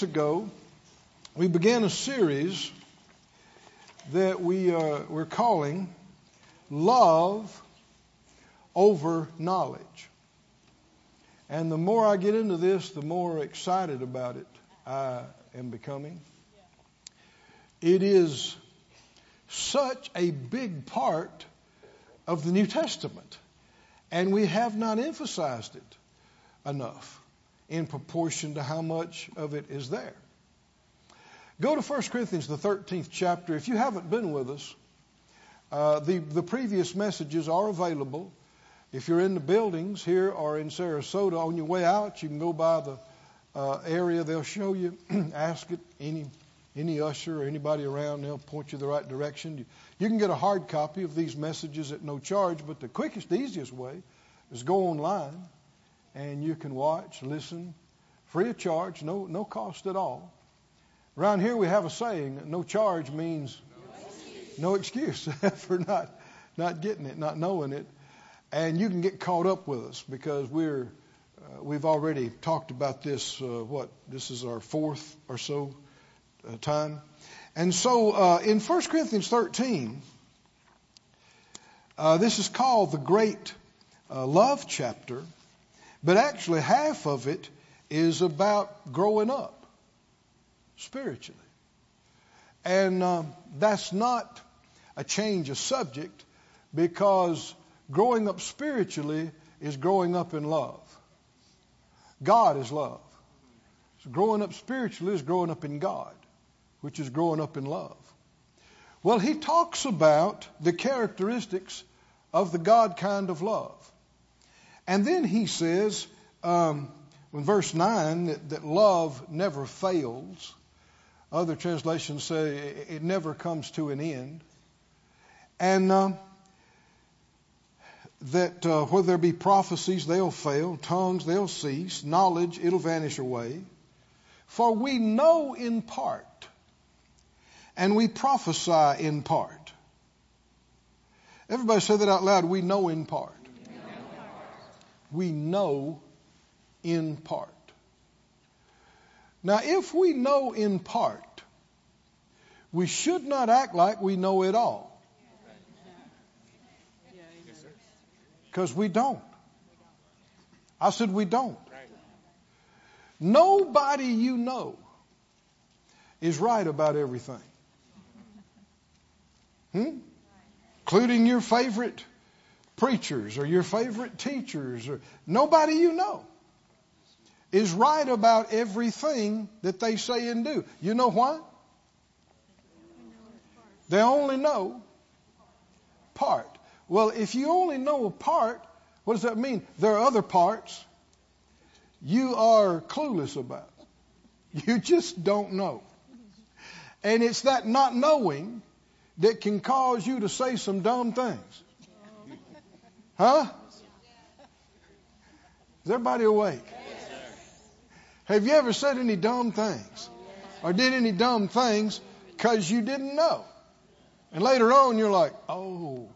weeks ago, we began a series that we, uh, we're calling Love Over Knowledge. And the more I get into this, the more excited about it I am becoming. It is such a big part of the New Testament, and we have not emphasized it enough in proportion to how much of it is there. Go to 1 Corinthians, the 13th chapter. If you haven't been with us, uh, the, the previous messages are available. If you're in the buildings here or in Sarasota, on your way out, you can go by the uh, area. They'll show you. ask it any any usher or anybody around. They'll point you the right direction. You, you can get a hard copy of these messages at no charge, but the quickest, easiest way is go online and you can watch, listen, free of charge, no, no cost at all. Around here we have a saying, no charge means no excuse, for not, not getting it, not knowing it. And you can get caught up with us because we're, uh, we've already talked about this, uh, what, this is our fourth or so uh, time. And so uh, in 1 Corinthians 13, uh, this is called the Great uh, Love chapter. But actually, half of it is about growing up spiritually. And um, that's not a change of subject because growing up spiritually is growing up in love. God is love. So growing up spiritually is growing up in God, which is growing up in love. Well, he talks about the characteristics of the God kind of love. And then he says, um, in verse 9, that, that love never fails. Other translations say it never comes to an end. And uh, that uh, whether there be prophecies, they'll fail, tongues, they'll cease, knowledge, it'll vanish away. For we know in part, and we prophesy in part. Everybody say that out loud. We know in part we know in part. Now, if we know in part, we should not act like we know it all. Because we don't. I said we don't. Nobody you know is right about everything. Hmm? Including your favorite preachers or your favorite teachers or nobody you know is right about everything that they say and do. You know why? They only know part. Well, if you only know a part, what does that mean? There are other parts you are clueless about. You just don't know. And it's that not knowing that can cause you to say some dumb things. Huh? Is everybody awake? Have you ever said any dumb things? Or did any dumb things because you didn't know? And later on you're like, oh,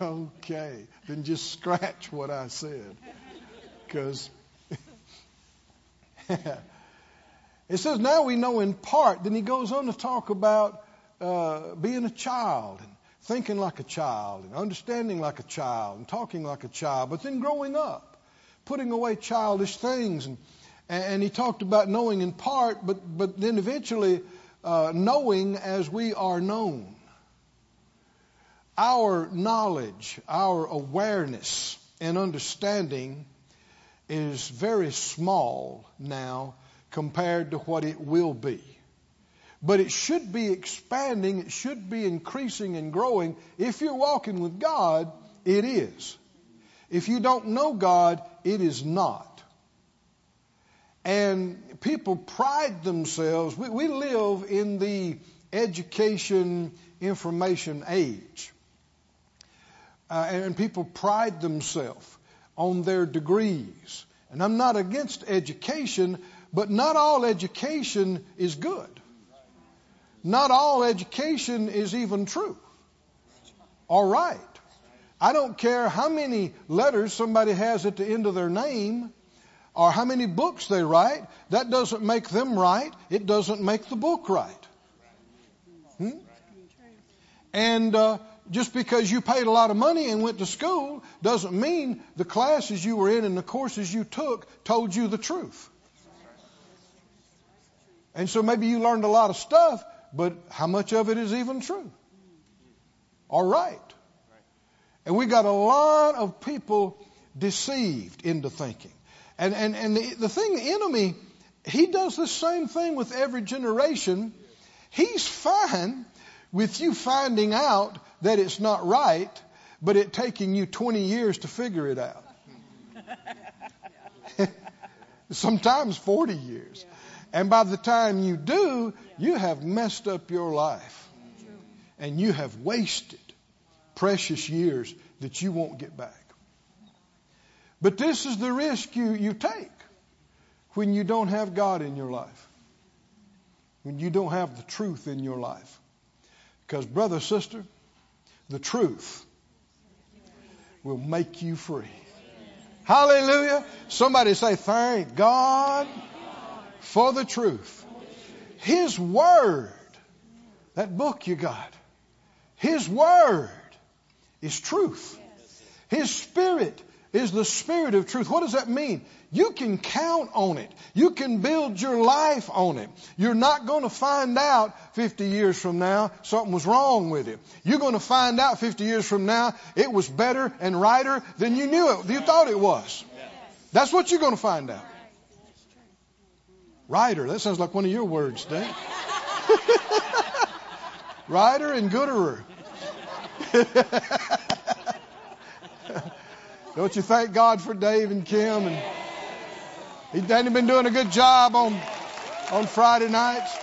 okay. Then just scratch what I said. Because it says, now we know in part. Then he goes on to talk about uh, being a child and thinking like a child and understanding like a child and talking like a child, but then growing up, putting away childish things. And, and he talked about knowing in part, but, but then eventually uh, knowing as we are known. Our knowledge, our awareness and understanding is very small now compared to what it will be. But it should be expanding, it should be increasing and growing. If you're walking with God, it is. If you don't know God, it is not. And people pride themselves. We, we live in the education information age. Uh, and people pride themselves on their degrees. And I'm not against education, but not all education is good not all education is even true. All right. I don't care how many letters somebody has at the end of their name or how many books they write, that doesn't make them right. It doesn't make the book right. Hmm? And uh, just because you paid a lot of money and went to school doesn't mean the classes you were in and the courses you took told you the truth. And so maybe you learned a lot of stuff, but how much of it is even true? All right. And we got a lot of people deceived into thinking. And, and, and the, the thing, the enemy, he does the same thing with every generation. He's fine with you finding out that it's not right, but it taking you 20 years to figure it out. Sometimes 40 years. And by the time you do, you have messed up your life. And you have wasted precious years that you won't get back. But this is the risk you, you take when you don't have God in your life, when you don't have the truth in your life. Because, brother, sister, the truth will make you free. Hallelujah. Somebody say, Thank God for the truth. His Word, that book you got, His Word is truth. His Spirit is the Spirit of truth. What does that mean? You can count on it. You can build your life on it. You're not going to find out 50 years from now something was wrong with it. You're going to find out 50 years from now it was better and righter than you knew it, you thought it was. That's what you're going to find out. Righter, that sounds like one of your words, Dave. Righter and gooderer. Don't you thank God for Dave and Kim and he hadn't been doing a good job on on Friday nights.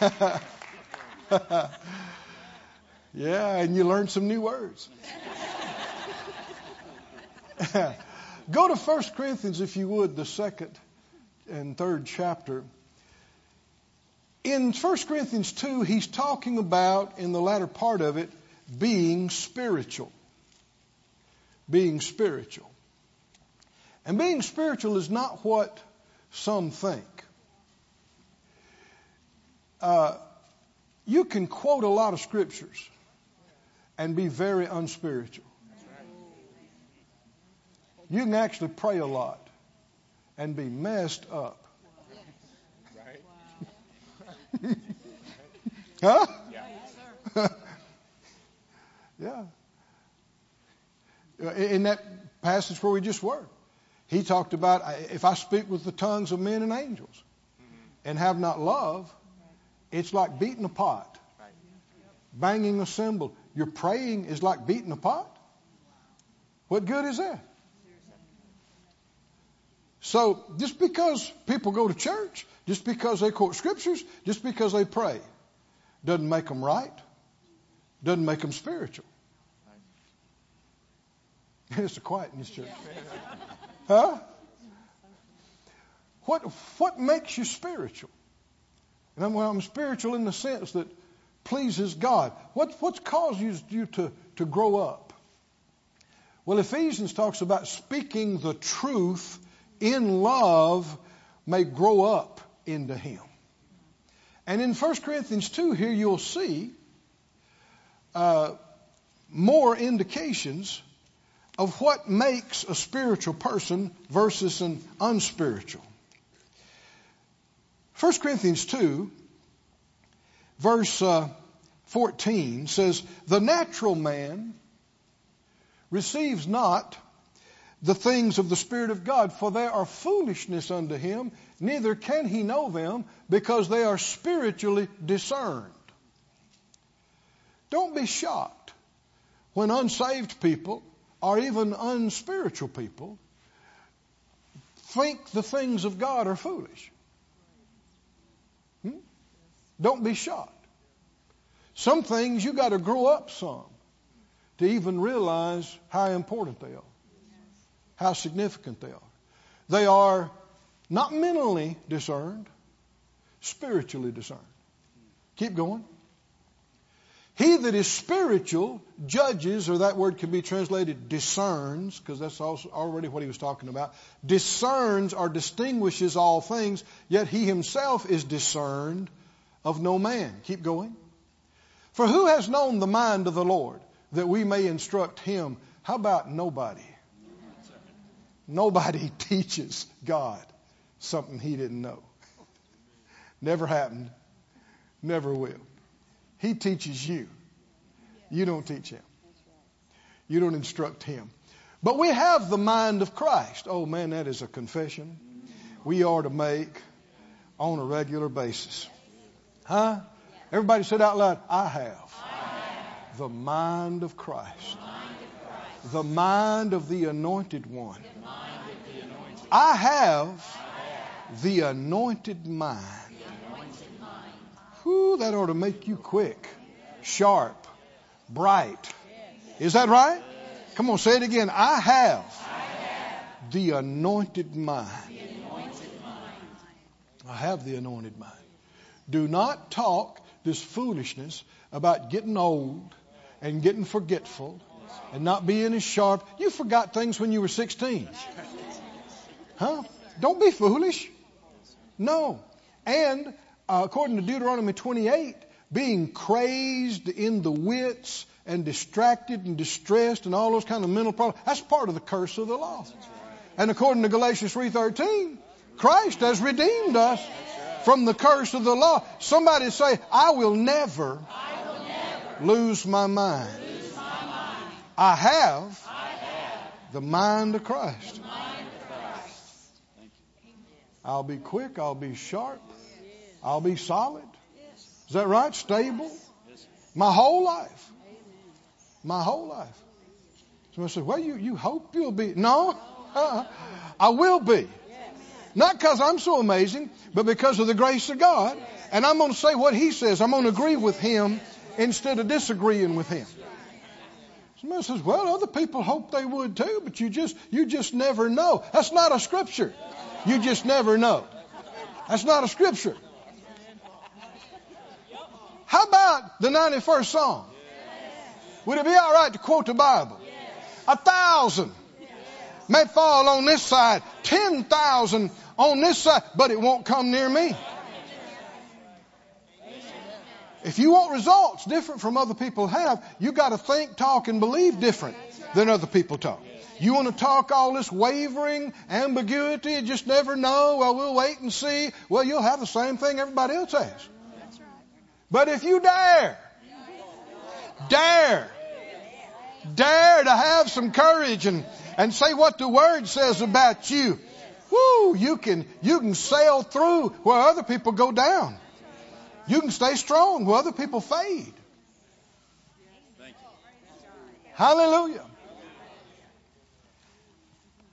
yeah, and you learned some new words. Go to 1 Corinthians, if you would, the second and third chapter. In 1 Corinthians 2, he's talking about, in the latter part of it, being spiritual. Being spiritual. And being spiritual is not what some think. Uh, you can quote a lot of scriptures and be very unspiritual. You can actually pray a lot and be messed up. huh? yeah. In that passage where we just were, he talked about if I speak with the tongues of men and angels mm-hmm. and have not love, it's like beating a pot, banging a cymbal. Your praying is like beating a pot. What good is that? So just because people go to church, just because they quote scriptures, just because they pray, doesn't make them right, doesn't make them spiritual. It's a quiet in this church. Huh? What, what makes you spiritual? And I'm, well, I'm spiritual in the sense that pleases God. What, what's caused you, you to, to grow up? Well, Ephesians talks about speaking the truth in love may grow up into Him. And in 1 Corinthians 2 here you'll see uh, more indications of what makes a spiritual person versus an unspiritual. 1 Corinthians 2 verse uh, 14 says, The natural man receives not the things of the Spirit of God, for they are foolishness unto him, neither can he know them, because they are spiritually discerned. Don't be shocked when unsaved people, or even unspiritual people, think the things of God are foolish. Hmm? Don't be shocked. Some things you got to grow up some to even realize how important they are how significant they are. They are not mentally discerned, spiritually discerned. Keep going. He that is spiritual judges, or that word can be translated discerns, because that's also already what he was talking about. Discerns or distinguishes all things, yet he himself is discerned of no man. Keep going. For who has known the mind of the Lord that we may instruct him? How about nobody? Nobody teaches God something he didn't know. Never happened. Never will. He teaches you. You don't teach him. You don't instruct him. But we have the mind of Christ. Oh man, that is a confession we are to make on a regular basis. Huh? Everybody said out loud, I have, The, mind of Christ. The mind of the anointed one. I have, the anointed mind. Whew, that ought to make you quick, sharp, bright. Is that right? Come on, say it again. I have, the anointed mind. I have the anointed mind. Do not talk this foolishness about getting old and getting forgetful and not being as sharp. You forgot things when you were 16. Huh? Don't be foolish. No. And uh, according to Deuteronomy 28, being crazed in the wits and distracted and distressed and all those kind of mental problems, that's part of the curse of the law. And according to Galatians 3.13, Christ has redeemed us from the curse of the law. Somebody say, I will never, I will never lose, my mind. I have, the mind of Christ. I'll be quick, I'll be sharp, I'll be solid. Is that right? Stable? My whole life. My whole life. Somebody said, Well, you, you hope you'll be. No, I will be. Not because I'm so amazing, but because of the grace of God. And I'm going to say what He says. I'm going to agree with Him instead of disagreeing with Him. Somebody says, "Well, other people hope they would too, but you just you just never know." That's not a scripture. You just never know. That's not a scripture. How about the 91st Psalm? Would it be all right to quote the Bible? A thousand may fall on this side, ten thousand on this side, but it won't come near me. If you want results different from other people have, you got to think, talk, and believe different than other people talk. You want to talk all this wavering, ambiguity, just never know, well, we'll wait and see. Well, you'll have the same thing everybody else has. But if you dare, dare, dare to have some courage and, and say what the Word says about you, whoo, you can, you can sail through where other people go down. You can stay strong where other people fade. Hallelujah.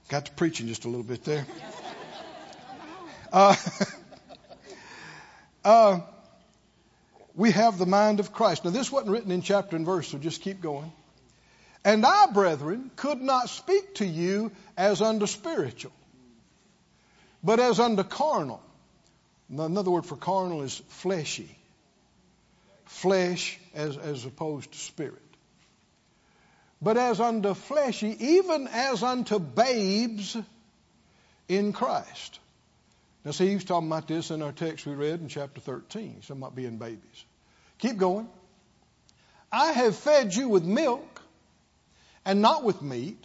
Got to preaching just a little bit there. Uh, uh, we have the mind of Christ. Now, this wasn't written in chapter and verse, so just keep going. And I, brethren, could not speak to you as unto spiritual, but as unto carnal. Another word for carnal is fleshy. Flesh as, as opposed to spirit. But as unto fleshy, even as unto babes in Christ. Now, see, he was talking about this in our text we read in chapter 13. He's talking about being babies. Keep going. I have fed you with milk and not with meat.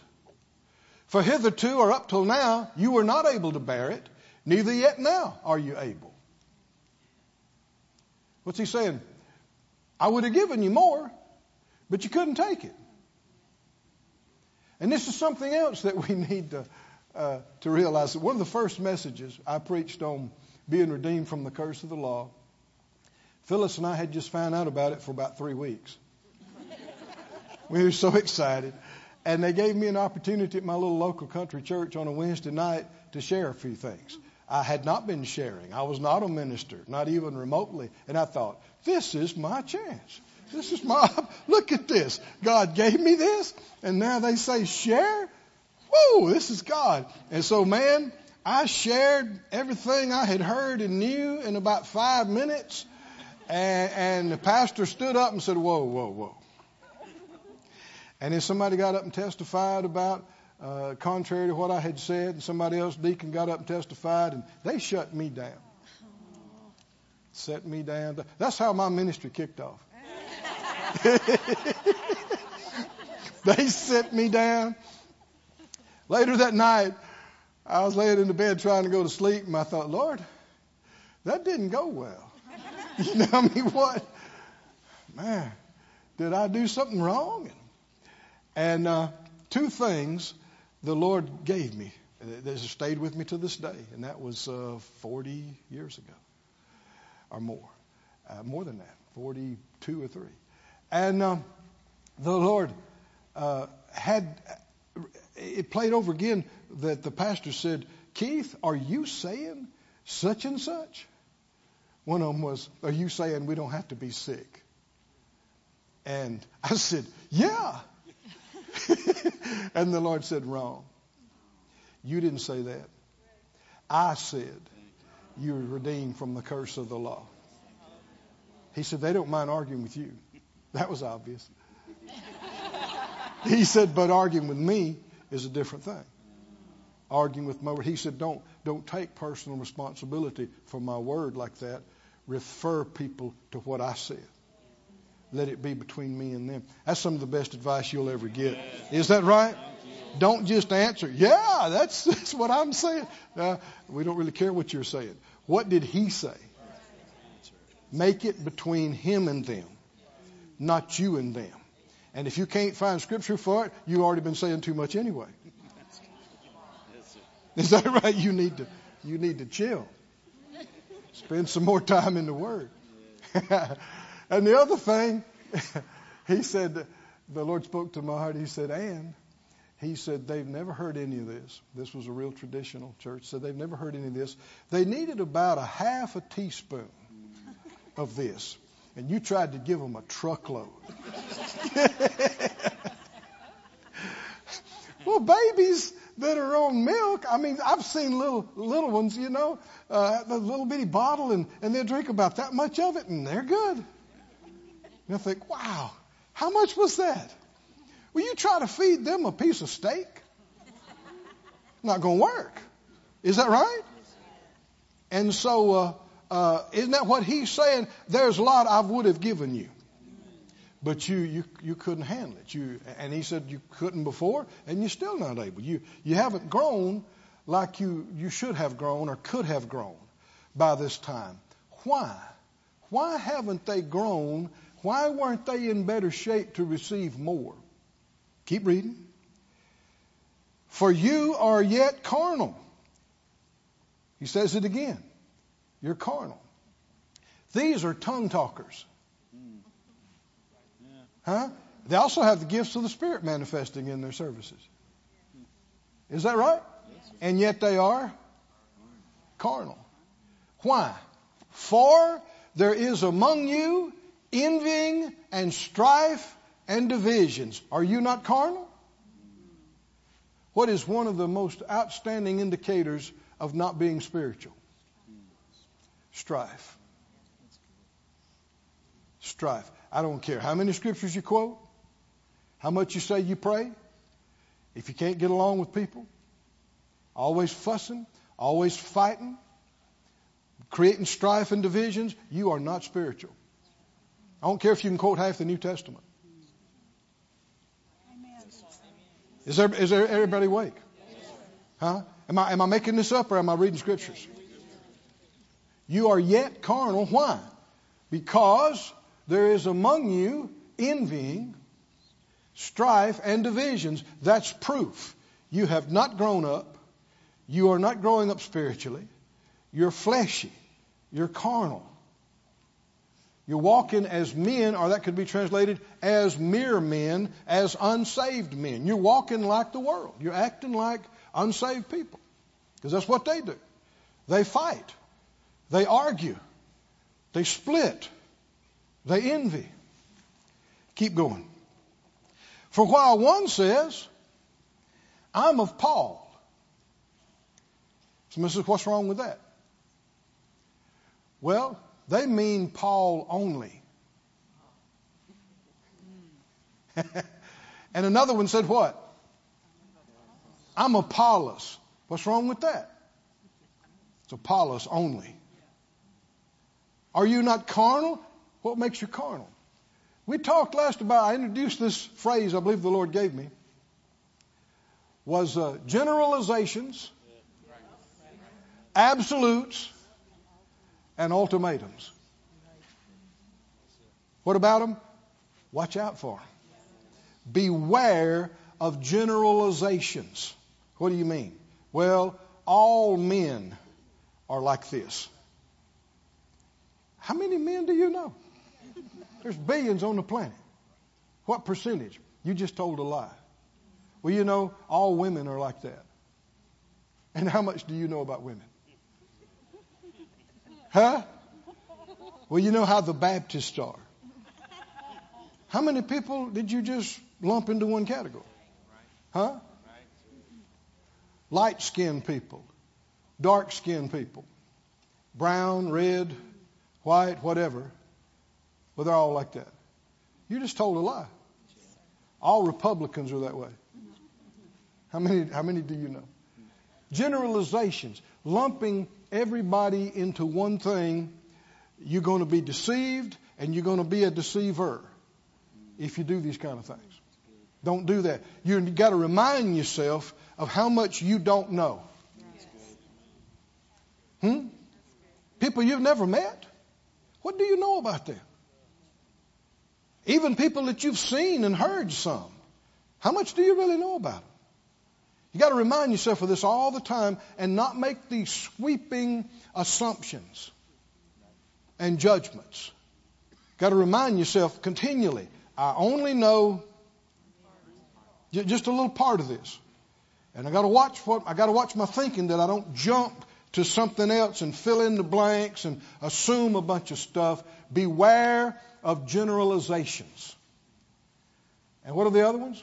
For hitherto or up till now you were not able to bear it, neither yet now are you able. What's he saying? I would have given you more, but you couldn't take it. And this is something else that we need to, uh, to realize. One of the first messages I preached on being redeemed from the curse of the law Phyllis and I had just found out about it for about three weeks. we were so excited. And they gave me an opportunity at my little local country church on a Wednesday night to share a few things. I had not been sharing. I was not a minister, not even remotely. And I thought, this is my chance. This is my, look at this. God gave me this. And now they say share. Whoa, this is God. And so, man, I shared everything I had heard and knew in about five minutes And, and the pastor stood up and said, Whoa, whoa, whoa. And then somebody got up and testified about, uh, contrary to what I had said, and somebody else, deacon, got up and testified, and they shut me down. Set me down. That's how my ministry kicked off. they set me down. Later that night, I was laying in the bed trying to go to sleep, and I thought, Lord, that didn't go well. You know, I mean, what? Man, did I do something wrong? And uh, two things the Lord gave me that has stayed with me to this day, and that was uh, 40 years ago or more. Uh, more than that, 42 or 3. And um, the Lord uh, had, it played over again that the pastor said, Keith, are you saying such and such? One of them was, Are you saying we don't have to be sick? And I said, Yeah. and the Lord said, Wrong. You didn't say that. I said, You're redeemed from the curse of the law. He said, They don't mind arguing with you. That was obvious. he said, But arguing with me is a different thing. Arguing with my word. He said, Don't, don't take personal responsibility for my word like that. Refer people to what I said. Let it be between me and them. That's some of the best advice you'll ever get. Is that right? Don't just answer, yeah, that's, that's what I'm saying. Uh, we don't really care what you're saying. What did he say? Make it between him and them, not you and them. And if you can't find scripture for it, you've already been saying too much anyway. Is that right? You need to, you need to chill. Spend some more time in the Word. and the other thing, he said, the Lord spoke to my heart. He said, and he said they've never heard any of this. This was a real traditional church. Said they've never heard any of this. They needed about a half a teaspoon of this, and you tried to give them a truckload. well, babies that are on milk. I mean, I've seen little little ones, you know, uh, the little bitty bottle, and and they drink about that much of it, and they're good. I think, wow, how much was that? Will you try to feed them a piece of steak? Not going to work. Is that right? And so, uh, uh, isn't that what he's saying? There's a lot I would have given you, but you you you couldn't handle it. You and he said you couldn't before, and you're still not able. You you haven't grown like you you should have grown or could have grown by this time. Why? Why haven't they grown? Why weren't they in better shape to receive more? Keep reading. For you are yet carnal. He says it again. You're carnal. These are tongue talkers. Huh? They also have the gifts of the Spirit manifesting in their services. Is that right? And yet they are carnal. Why? For there is among you envying and strife and divisions. Are you not carnal? What is one of the most outstanding indicators of not being spiritual? Strife. Strife. I don't care how many scriptures you quote, how much you say you pray. If you can't get along with people, always fussing, always fighting, creating strife and divisions, you are not spiritual. I don't care if you can quote half the New Testament. Is there, is there everybody awake? Huh? Am I, am I making this up or am I reading scriptures? You are yet carnal. Why? Because there is among you envying, strife, and divisions. That's proof. You have not grown up. You are not growing up spiritually. You're fleshy. You're carnal. You're walking as men, or that could be translated as mere men, as unsaved men. You're walking like the world. You're acting like unsaved people. Because that's what they do. They fight. They argue. They split. They envy. Keep going. For while one says, I'm of Paul. So, Mrs., what's wrong with that? Well, They mean Paul only. and another one said what? I'm Apollos. What's wrong with that? It's Apollos only. Are you not carnal? What makes you carnal? We talked last about, I introduced this phrase I believe the Lord gave me, was uh, generalizations, absolutes, and ultimatums. What about them? Watch out for them. Beware of generalizations. What do you mean? Well, all men are like this. How many men do you know? There's billions on the planet. What percentage? You just told a lie. Well, you know, all women are like that. And how much do you know about women? Huh? Well, you know how the Baptists are. How many people did you just lump into one category? Huh? Light skinned people, dark skinned people, brown, red, white, whatever. Well, they're all like that. You just told a lie. All Republicans are that way. How many, how many do you know? Generalizations, lumping everybody into one thing. You're going to be deceived and you're going to be a deceiver if you do these kind of things. Don't do that. You've got to remind yourself of how much you don't know. Hmm? People you've never met? What do you know about them? Even people that you've seen and heard some. How much do you really know about them? You got to remind yourself of this all the time and not make these sweeping assumptions and judgments. Got to remind yourself continually, I only know just a little part of this. And I got to watch what I got to watch my thinking that I don't jump to something else and fill in the blanks and assume a bunch of stuff. Beware of generalizations. And what are the other ones?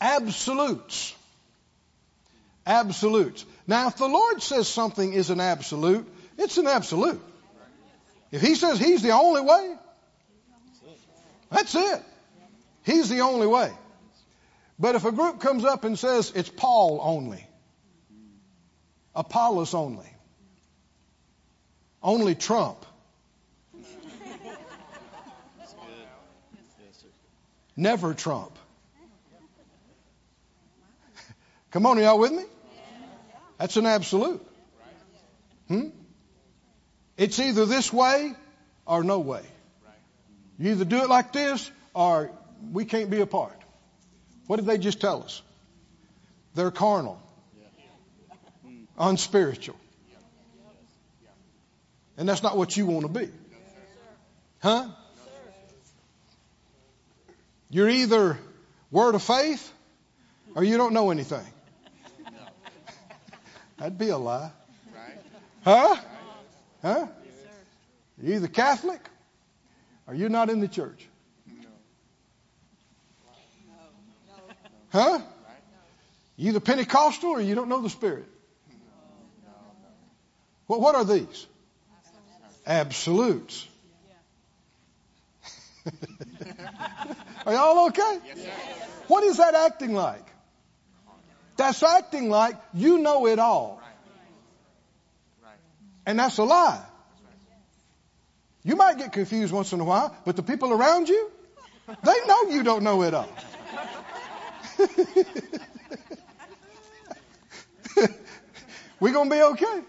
Absolutes. Absolutes. Now, if the Lord says something is an absolute, it's an absolute. If He says He's the only way, that's it. He's the only way. But if a group comes up and says it's Paul only, Apollos only, only Trump, never Trump. Come on, y'all with me? That's an absolute. Hmm? It's either this way or no way. You either do it like this or we can't be apart. What did they just tell us? They're carnal, unspiritual. And that's not what you want to be. Huh? You're either word of faith or you don't know anything. That'd be a lie. Huh? Huh? You're either Catholic or you're not in the church. Huh? You either Pentecostal or you don't know the Spirit. Well, what are these? Absolutes. are y'all okay? What is that acting like? That's acting like you know it all. And that's a lie. You might get confused once in a while, but the people around you, they know you don't know it all. We're gonna be okay.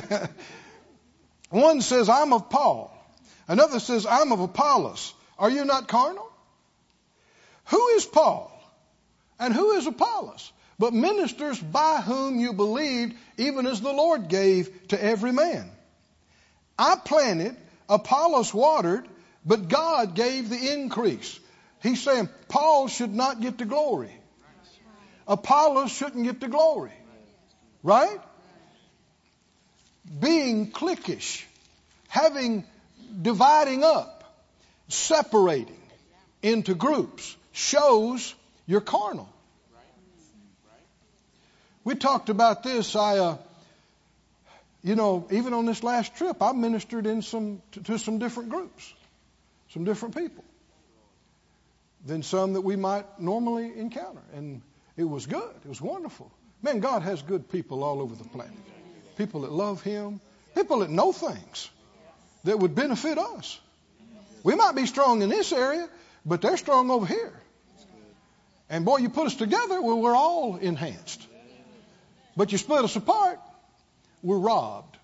One says, I'm of Paul. Another says, I'm of Apollos. Are you not carnal? Who is Paul? And who is Apollos? But ministers by whom you believed, even as the Lord gave to every man. I planted, Apollos watered, but God gave the increase. He's saying Paul should not get the glory. Apollos shouldn't get the glory. Right? Being cliquish, having, dividing up, separating into groups shows you're carnal. We talked about this. I, uh, you know, even on this last trip, I ministered in some to, to some different groups, some different people than some that we might normally encounter. And it was good. It was wonderful. Man, God has good people all over the planet. People that love Him, people that know things that would benefit us. We might be strong in this area, but they're strong over here. And boy, you put us together, well, we're all enhanced. But you split us apart, we're robbed.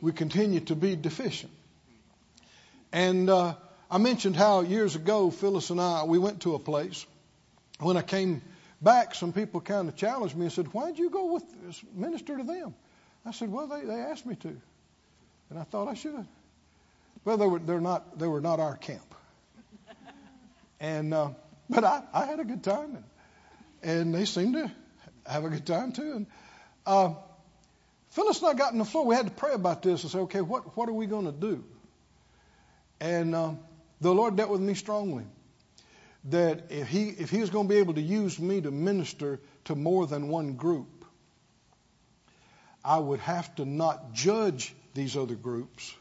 We continue to be deficient. And uh, I mentioned how years ago Phyllis and I we went to a place. When I came back, some people kind of challenged me and said, "Why'd you go with this, minister to them?" I said, "Well, they, they asked me to, and I thought I should." have. Well, they were they're not they were not our camp, and uh, but I, I had a good time, and and they seemed to have a good time too. And uh, Phyllis and I got on the floor. We had to pray about this and say, okay, what what are we going to do? And uh, the Lord dealt with me strongly that if he if he was going to be able to use me to minister to more than one group, I would have to not judge these other groups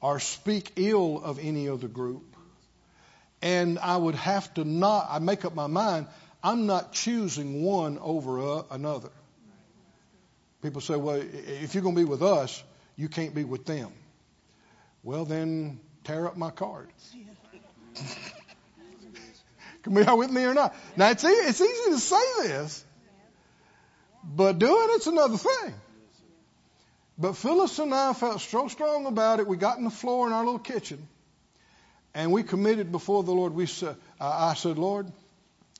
or speak ill of any other group. And I would have to not, I make up my mind, I'm not choosing one over uh, another. People say, well, if you're going to be with us, you can't be with them. Well, then tear up my card. Can we all with me or not? Now, it's, it's easy to say this, but doing it's another thing. But Phyllis and I felt so strong about it. We got on the floor in our little kitchen and we committed before the Lord. We said, I said, Lord,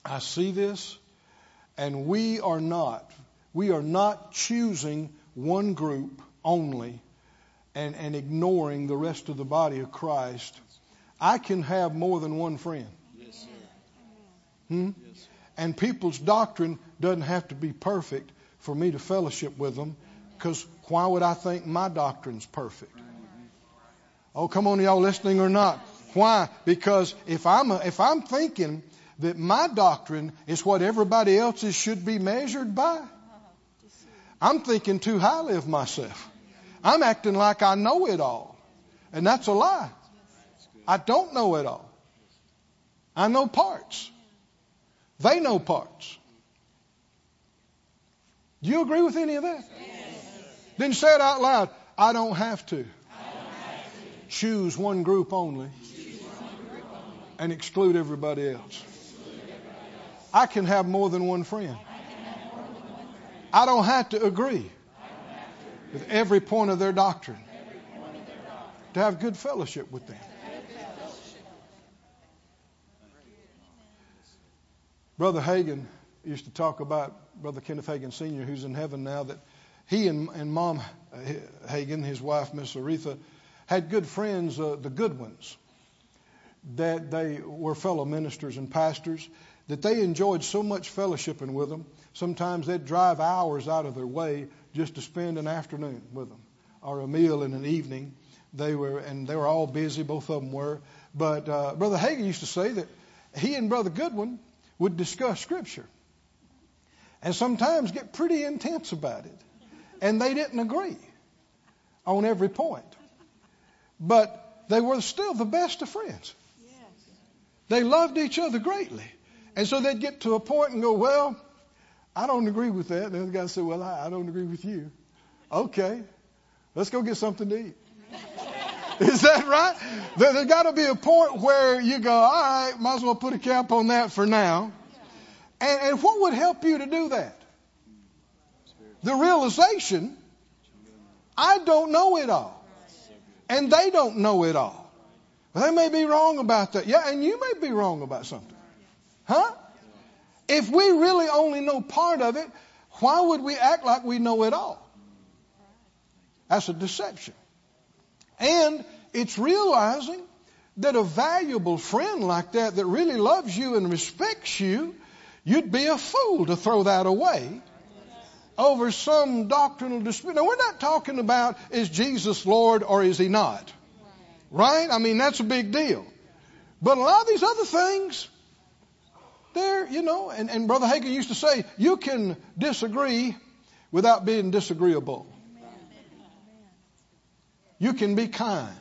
I see this and we are not, we are not choosing one group only and, and ignoring the rest of the body of Christ. I can have more than one friend. Yes, sir. Hmm? Yes, And people's doctrine doesn't have to be perfect for me to fellowship with them because why would I think my doctrine's perfect? Oh, come on, y'all listening or not? Why? Because if I'm, if I'm thinking that my doctrine is what everybody else's should be measured by, I'm thinking too highly of myself. I'm acting like I know it all. And that's a lie. I don't know it all. I know parts. They know parts. Do you agree with any of that? Then say it out loud. I don't have to. Choose one group only and exclude everybody else. I can have more than one friend. I don't have to agree with every point of their doctrine to have good fellowship with them. Brother Hagin used to talk about Brother Kenneth Hagin Sr., who's in heaven now, that he and, and Mom Hagin, his wife, Miss Oretha, had good friends, uh, the Goodwins, that they were fellow ministers and pastors, that they enjoyed so much fellowshipping with them. Sometimes they'd drive hours out of their way just to spend an afternoon with them or a meal in an evening. They were, and they were all busy, both of them were. But uh, Brother Hagin used to say that he and Brother Goodwin would discuss Scripture and sometimes get pretty intense about it and they didn't agree on every point. But they were still the best of friends. They loved each other greatly. And so they'd get to a point and go, Well, I don't agree with that. And the other guy said, Well, I, I don't agree with you. Okay, let's go get something to eat. Is that right? There, has got to be a point where you go, all right, might as well put a cap on that for now. And, and what would help you to do that? the realization I don't know it all. And they don't know it all. They may be wrong about that. Yeah, and you may be wrong about something. Huh? If we really only know part of it, why would we act like we know it all? That's a deception. And it's realizing that a valuable friend like that that really loves you and respects you, you'd be a fool to throw that away over some doctrinal dispute. Now, we're not talking about is Jesus Lord or is he not? Right? I mean, that's a big deal. But a lot of these other things, they're, you know, and, and Brother Hagin used to say, you can disagree without being disagreeable. You can be kind.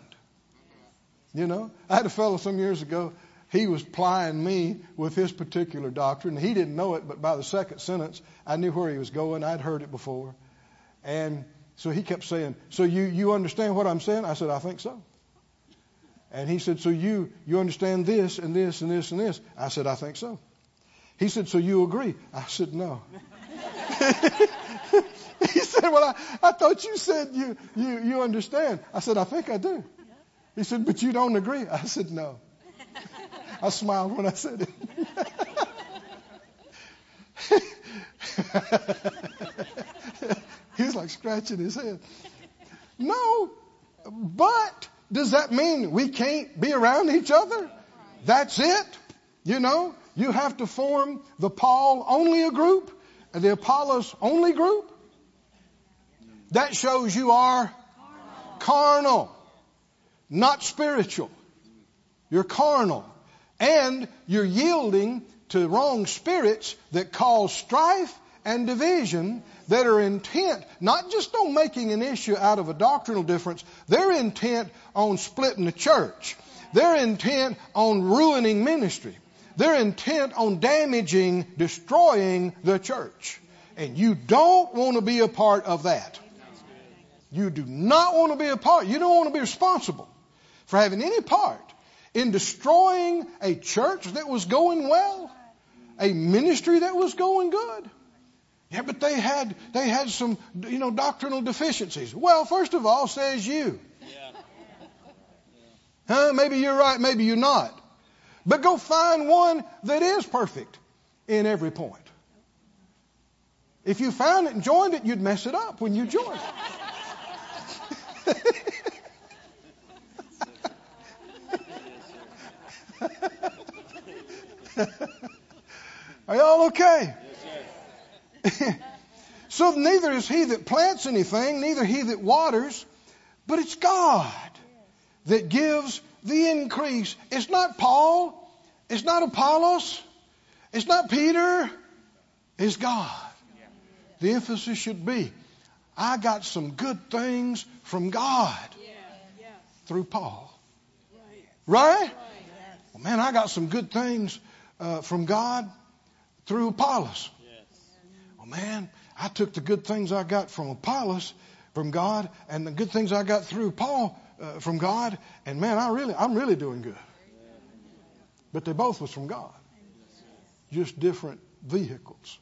You know, I had a fellow some years ago. He was plying me with his particular doctrine. He didn't know it, but by the second sentence, I knew where he was going. I'd heard it before. And so he kept saying, So you, you understand what I'm saying? I said, I think so. And he said, So you, you understand this and this and this and this? I said, I think so. He said, So you agree? I said, No. he said, Well, I, I thought you said you, you, you understand. I said, I think I do. He said, But you don't agree? I said, No. I smiled when I said it. He's like scratching his head. No, but does that mean we can't be around each other? That's it? You know, you have to form the Paul only a group and the Apollos only group. That shows you are carnal, not spiritual. You're carnal. And you're yielding to wrong spirits that cause strife and division that are intent not just on making an issue out of a doctrinal difference, they're intent on splitting the church. They're intent on ruining ministry. They're intent on damaging, destroying the church. And you don't want to be a part of that. You do not want to be a part. You don't want to be responsible for having any part in destroying a church that was going well, a ministry that was going good. Yeah, but they had they had some you know doctrinal deficiencies. Well, first of all, says you. Huh? Maybe you're right, maybe you're not. But go find one that is perfect in every point. If you found it and joined it, you'd mess it up when you joined. Are y'all okay? so neither is he that plants anything, neither he that waters, but it's God that gives the increase. It's not Paul. It's not Apollos. It's not Peter. It's God. The emphasis should be I got some good things from God through Paul. Right? Well, man, I got some good things uh, from God through Apollos. Man, I took the good things I got from Apollos, from God, and the good things I got through Paul uh, from God, and man, I really, I'm really doing good. But they both was from God, just different vehicles.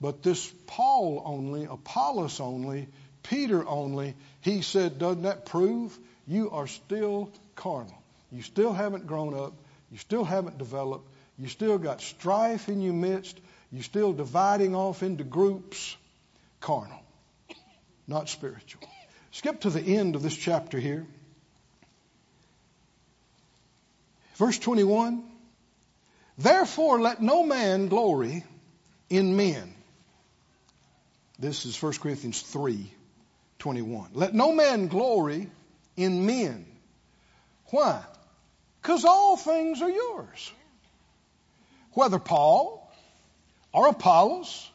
But this Paul only, Apollos only, Peter only, he said, doesn't that prove you are still carnal? You still haven't grown up. You still haven't developed. You still got strife in your midst. You're still dividing off into groups. Carnal, not spiritual. Skip to the end of this chapter here. Verse 21 Therefore, let no man glory in men. This is 1 Corinthians 3 21. Let no man glory in men. Why? Because all things are yours. Whether Paul or Apollos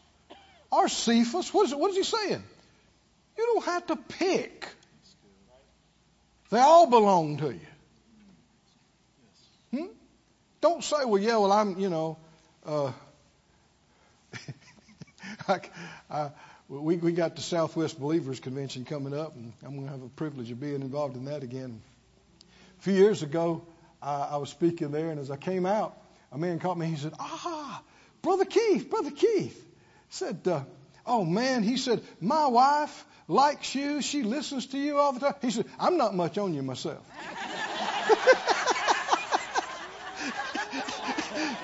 or Cephas. What is, what is he saying? You don't have to pick. They all belong to you. Hmm? Don't say, well, yeah, well, I'm, you know, uh, I, I, we, we got the Southwest Believers Convention coming up, and I'm going to have a privilege of being involved in that again. A few years ago, I, I was speaking there, and as I came out, a man caught me. He said, Ah, Brother Keith, Brother Keith. said, uh, Oh man, he said, My wife likes you. She listens to you all the time. He said, I'm not much on you myself.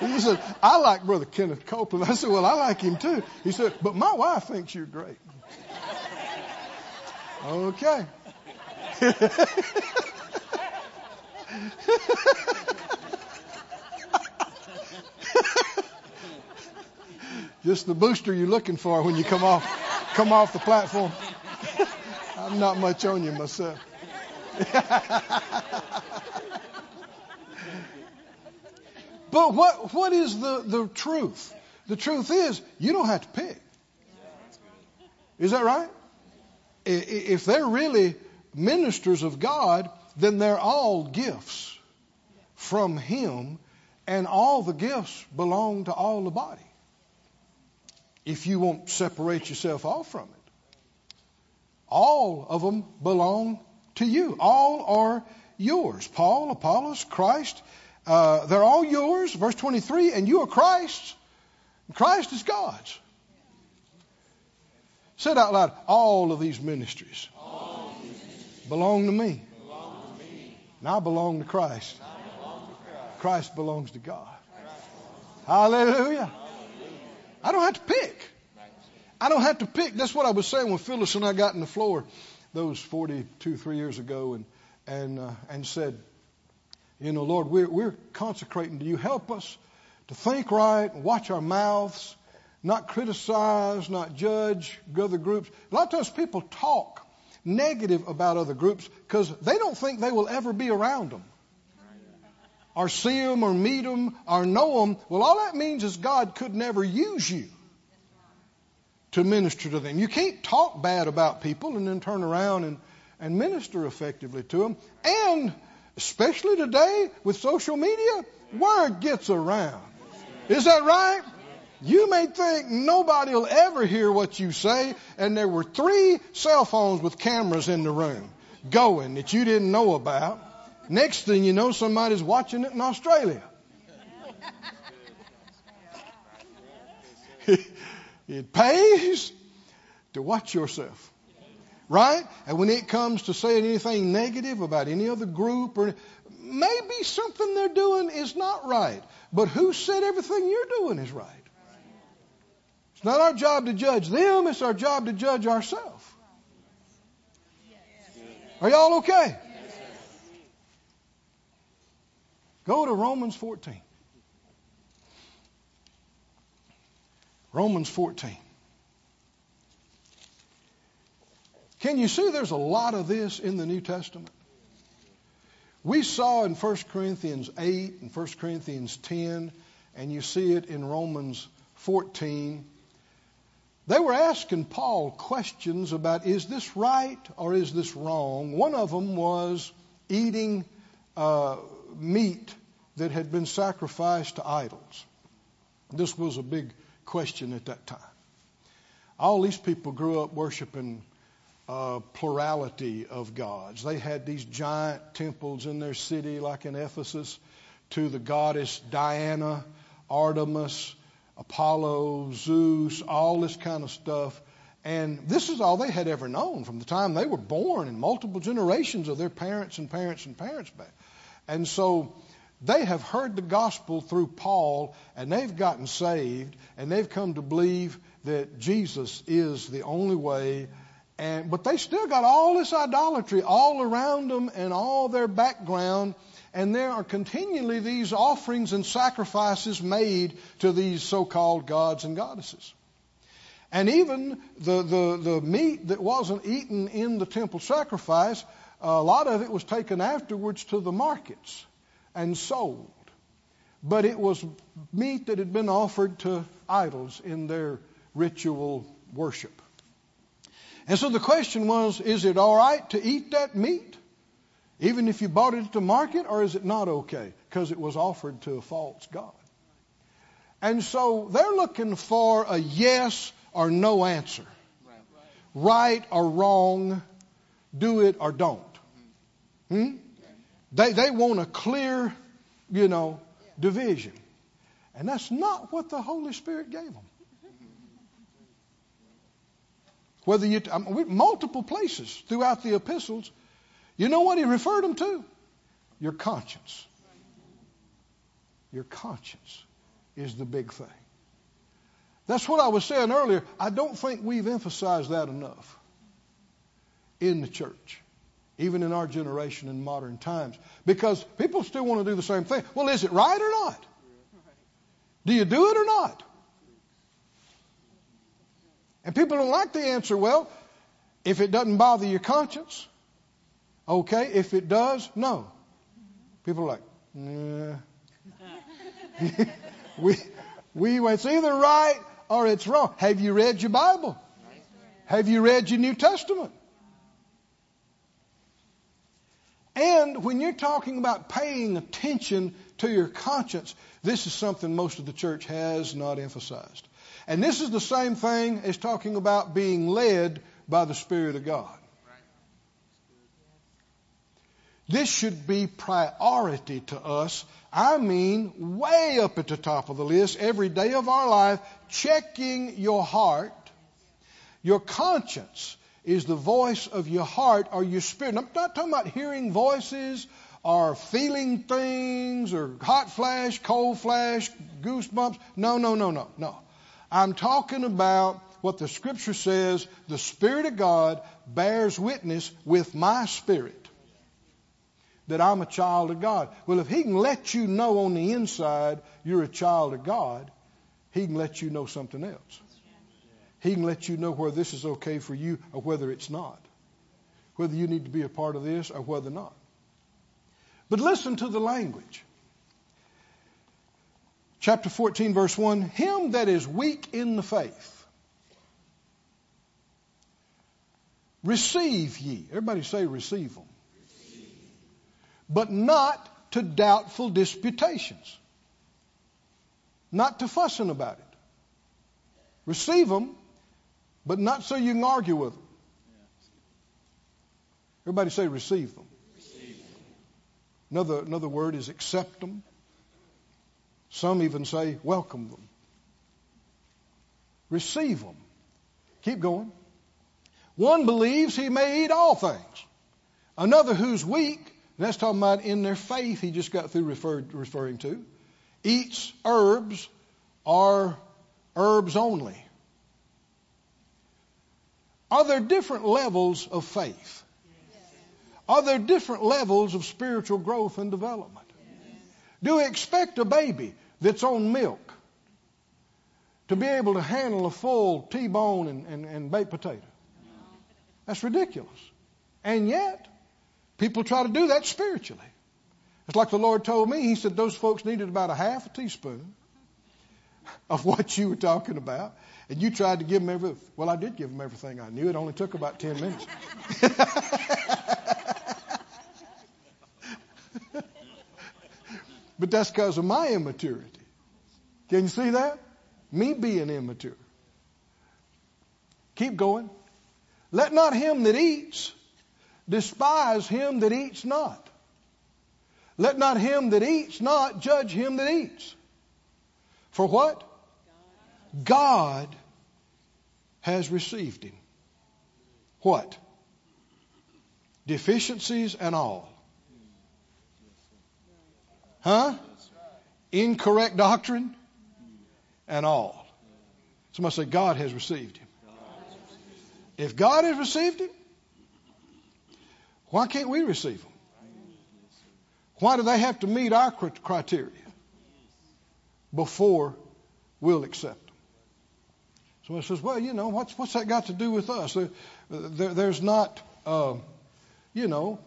he said, I like Brother Kenneth Copeland. I said, Well, I like him too. He said, But my wife thinks you're great. Okay. Just the booster you're looking for when you come off come off the platform. I'm not much on you myself. but what what is the, the truth? The truth is you don't have to pick. Is that right? If they're really ministers of God, then they're all gifts from Him, and all the gifts belong to all the body. If you won't separate yourself off from it, all of them belong to you. All are yours. Paul, Apollos, Christ, uh, they're all yours. Verse 23, and you are Christ's. Christ is God's. Say it out loud. All of these ministries, belong, to me. And I belong to Christ. Christ belongs to God. Hallelujah. I don't have to pick. I don't have to pick. That's what I was saying when Phyllis and I got in the floor those 42, three years ago and, and, uh, and said, you know, Lord, we're, we're consecrating to you. Help us to think right, watch our mouths, not criticize, not judge other groups. A lot of times people talk negative about other groups because they don't think they will ever be around them or see them or meet them or know them. Well, all that means is God could never use you to minister to them. You can't talk bad about people and then turn around and, and minister effectively to them. And especially today with social media, word gets around. Is that right? You may think nobody will ever hear what you say, and there were three cell phones with cameras in the room going that you didn't know about. Next thing you know, somebody's watching it in Australia. it pays to watch yourself. Right? And when it comes to saying anything negative about any other group or maybe something they're doing is not right. But who said everything you're doing is right? It's not our job to judge them, it's our job to judge ourselves. Are y'all okay? Go to Romans 14. Romans 14. Can you see there's a lot of this in the New Testament? We saw in 1 Corinthians 8 and 1 Corinthians 10, and you see it in Romans 14. They were asking Paul questions about is this right or is this wrong? One of them was eating uh, meat that had been sacrificed to idols. This was a big question at that time. All these people grew up worshiping uh, plurality of gods. They had these giant temples in their city, like in Ephesus, to the goddess Diana, Artemis, Apollo, Zeus, all this kind of stuff. And this is all they had ever known from the time they were born and multiple generations of their parents and parents and parents back. And so they have heard the gospel through Paul and they've gotten saved and they've come to believe that Jesus is the only way and, but they still got all this idolatry all around them and all their background. And there are continually these offerings and sacrifices made to these so-called gods and goddesses. And even the, the, the meat that wasn't eaten in the temple sacrifice, a lot of it was taken afterwards to the markets and sold. But it was meat that had been offered to idols in their ritual worship. And so the question was, is it all right to eat that meat? Even if you bought it at the market, or is it not okay? Because it was offered to a false God. And so they're looking for a yes or no answer. Right or wrong, do it or don't. Hmm? They, they want a clear, you know, division. And that's not what the Holy Spirit gave them. Whether you, I mean, multiple places throughout the epistles, you know what he referred them to? Your conscience. Your conscience is the big thing. That's what I was saying earlier. I don't think we've emphasized that enough in the church, even in our generation in modern times, because people still want to do the same thing. Well, is it right or not? Do you do it or not? And people don't like the answer, well, if it doesn't bother your conscience, okay. If it does, no. People are like, nah. we, we, it's either right or it's wrong. Have you read your Bible? Have you read your New Testament? And when you're talking about paying attention to your conscience, this is something most of the church has not emphasized. And this is the same thing as talking about being led by the Spirit of God. This should be priority to us. I mean, way up at the top of the list every day of our life, checking your heart, your conscience is the voice of your heart or your spirit. I'm not talking about hearing voices or feeling things or hot flash, cold flash, goosebumps. No, no, no, no, no. I'm talking about what the scripture says the Spirit of God bears witness with my spirit that I'm a child of God. Well, if He can let you know on the inside you're a child of God, He can let you know something else. He can let you know whether this is okay for you or whether it's not. Whether you need to be a part of this or whether not. But listen to the language. Chapter 14, verse 1 Him that is weak in the faith, receive ye. Everybody say, receive them. Receive. But not to doubtful disputations. Not to fussing about it. Receive them, but not so you can argue with them. Everybody say receive them. Another, another word is accept them. Some even say welcome them. Receive them. Keep going. One believes he may eat all things. Another who's weak, that's talking about in their faith he just got through referred, referring to, eats herbs or herbs only. Are there different levels of faith? Are there different levels of spiritual growth and development? Do we expect a baby that's on milk to be able to handle a full T-bone and, and, and baked potato? That's ridiculous. And yet, people try to do that spiritually. It's like the Lord told me. He said those folks needed about a half a teaspoon of what you were talking about. And you tried to give them every, well, I did give them everything I knew. It only took about 10 minutes. but that's because of my immaturity. Can you see that? Me being immature. Keep going. Let not him that eats despise him that eats not. Let not him that eats not judge him that eats. For what? God has received him. What? Deficiencies and all. Huh? Incorrect doctrine and all. Somebody say, God has received him. If God has received him, why can't we receive him? Why do they have to meet our criteria before we'll accept? Somebody says, well, you know, what's, what's that got to do with us? There, there, there's not, uh, you know,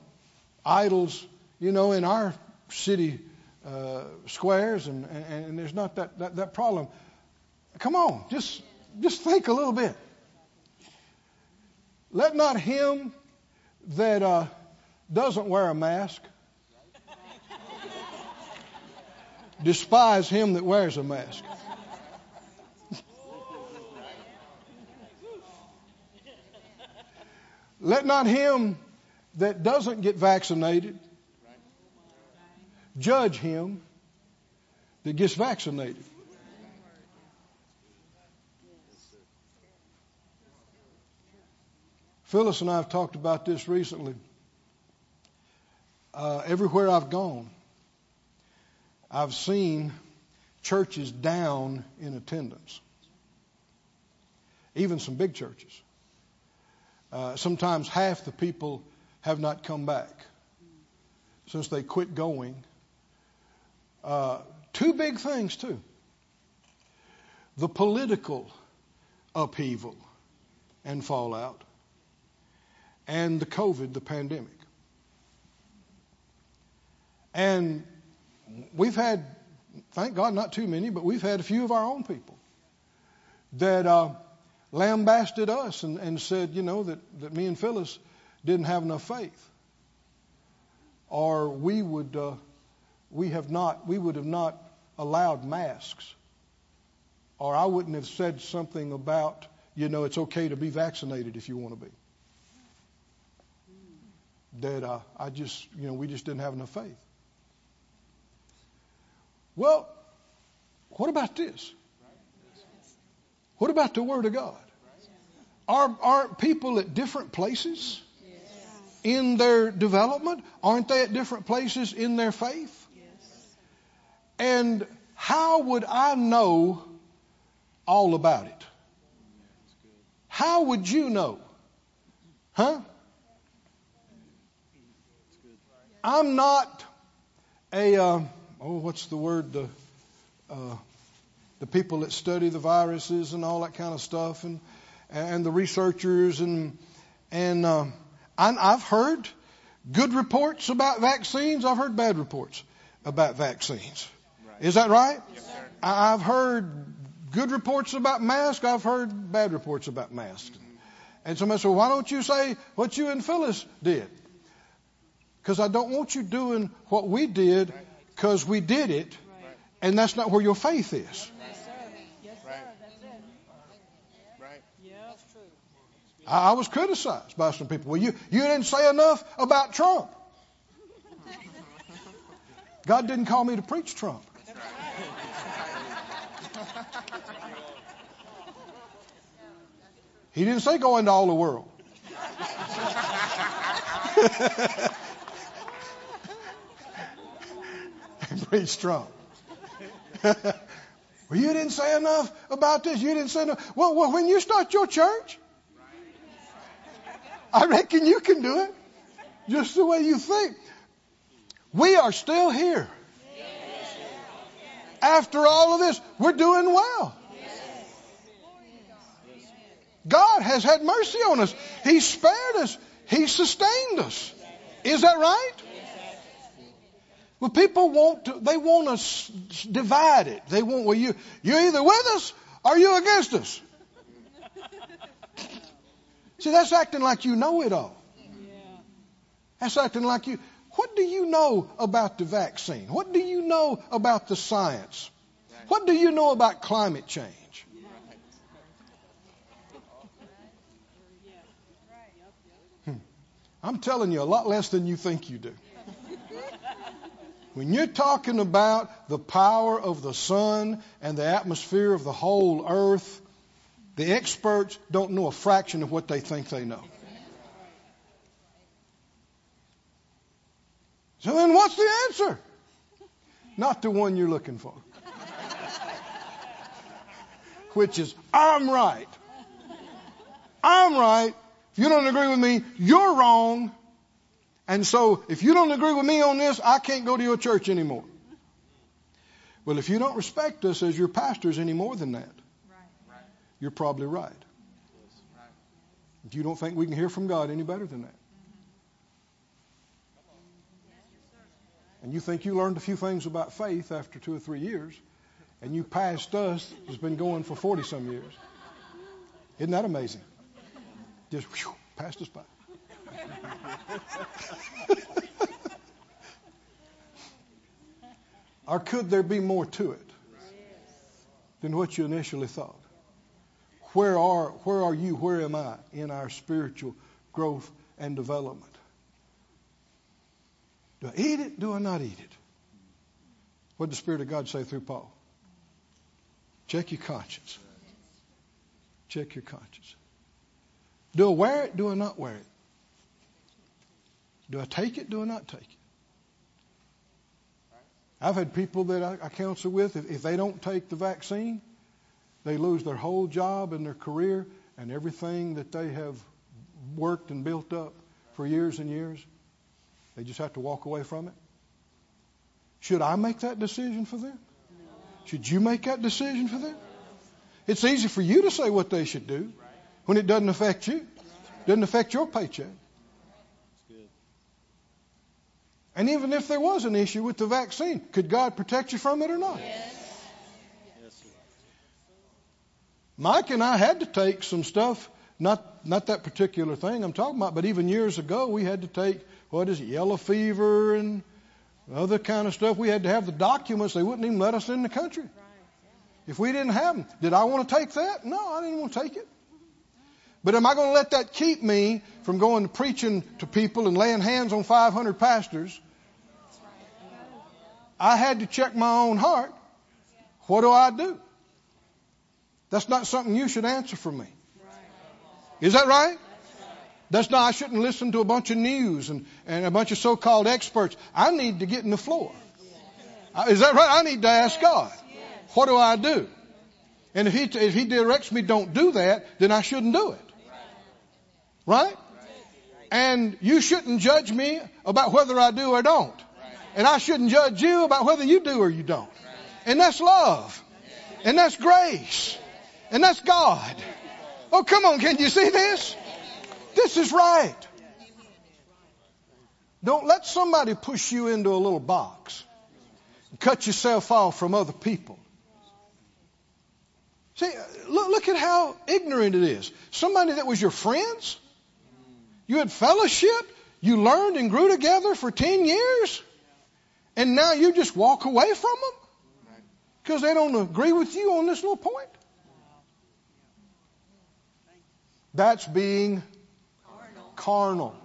idols, you know, in our city uh, squares, and, and, and, there's not that, that, that problem. Come on, just, just think a little bit. Let not him that uh, doesn't wear a mask despise him that wears a mask. Let not him that doesn't get vaccinated judge him that gets vaccinated. Phyllis and I have talked about this recently. Uh, everywhere I've gone, I've seen churches down in attendance, even some big churches. Uh, sometimes half the people have not come back since they quit going. Uh, two big things, too the political upheaval and fallout, and the COVID, the pandemic. And we've had, thank God, not too many, but we've had a few of our own people that uh, lambasted us and, and said, you know, that, that me and Phyllis didn't have enough faith. or we would uh, we have not we would have not allowed masks, or I wouldn't have said something about you know it's okay to be vaccinated if you want to be. That uh, I just you know we just didn't have enough faith. Well, what about this? What about the Word of God? Are, aren't people at different places in their development? Aren't they at different places in their faith? And how would I know all about it? How would you know? Huh? I'm not a, uh, oh, what's the word? The, uh, the people that study the viruses and all that kind of stuff, and and the researchers and and uh, I've heard good reports about vaccines. I've heard bad reports about vaccines. Right. Is that right? Yes, sir. I've heard good reports about masks. I've heard bad reports about masks. Mm-hmm. And somebody said, "Why don't you say what you and Phyllis did?" Because I don't want you doing what we did because we did it, and that's not where your faith is. I, was criticized by some people. Well, you, you didn't say enough about Trump. God didn't call me to preach Trump. He didn't say go into all the world. preach Trump. well, you didn't say enough about this. You didn't say enough. Well, well, when you start your church, I reckon you can do it. Just the way you think. We are still here. After all of this, we're doing well. God has had mercy on us. He spared us. He sustained us. Is that right? Well, people want to, they want us divided. They want, well, you, you're either with us or you're against us. See, that's acting like you know it all. That's acting like you. What do you know about the vaccine? What do you know about the science? What do you know about climate change? Hmm. I'm telling you a lot less than you think you do. When you're talking about the power of the sun and the atmosphere of the whole earth, the experts don't know a fraction of what they think they know. So then what's the answer? Not the one you're looking for. Which is, I'm right. I'm right. If you don't agree with me, you're wrong. And so if you don't agree with me on this, I can't go to your church anymore. Well, if you don't respect us as your pastors any more than that, you're probably right. You don't think we can hear from God any better than that. And you think you learned a few things about faith after two or three years, and you passed us who's been going for 40 some years. Isn't that amazing? Just whew, passed us by. or could there be more to it than what you initially thought? Where are, where are you? Where am I in our spiritual growth and development? Do I eat it? Do I not eat it? What did the Spirit of God say through Paul? Check your conscience. Check your conscience. Do I wear it? Do I not wear it? Do I take it? Do I not take it? I've had people that I, I counsel with, if, if they don't take the vaccine, they lose their whole job and their career and everything that they have worked and built up for years and years. They just have to walk away from it. Should I make that decision for them? Should you make that decision for them? It's easy for you to say what they should do when it doesn't affect you. Doesn't affect your paycheck. And even if there was an issue with the vaccine, could God protect you from it or not? Yes. Mike and I had to take some stuff Not, not that particular thing I'm talking about, but even years ago we had to take, what is it, yellow fever and other kind of stuff. We had to have the documents. They wouldn't even let us in the country. If we didn't have them, did I want to take that? No, I didn't want to take it. But am I going to let that keep me from going to preaching to people and laying hands on 500 pastors? I had to check my own heart. What do I do? That's not something you should answer for me. Is that right? That's not, I shouldn't listen to a bunch of news and, and a bunch of so-called experts. I need to get in the floor. Uh, is that right? I need to ask God. What do I do? And if he, if he directs me don't do that, then I shouldn't do it. Right? And you shouldn't judge me about whether I do or don't. And I shouldn't judge you about whether you do or you don't. And that's love. And that's grace. And that's God. Oh, come on. Can you see this? This is right. Don't let somebody push you into a little box. Cut yourself off from other people. See, look, look at how ignorant it is. Somebody that was your friends, you had fellowship, you learned and grew together for 10 years, and now you just walk away from them because they don't agree with you on this little point. That's being carnal,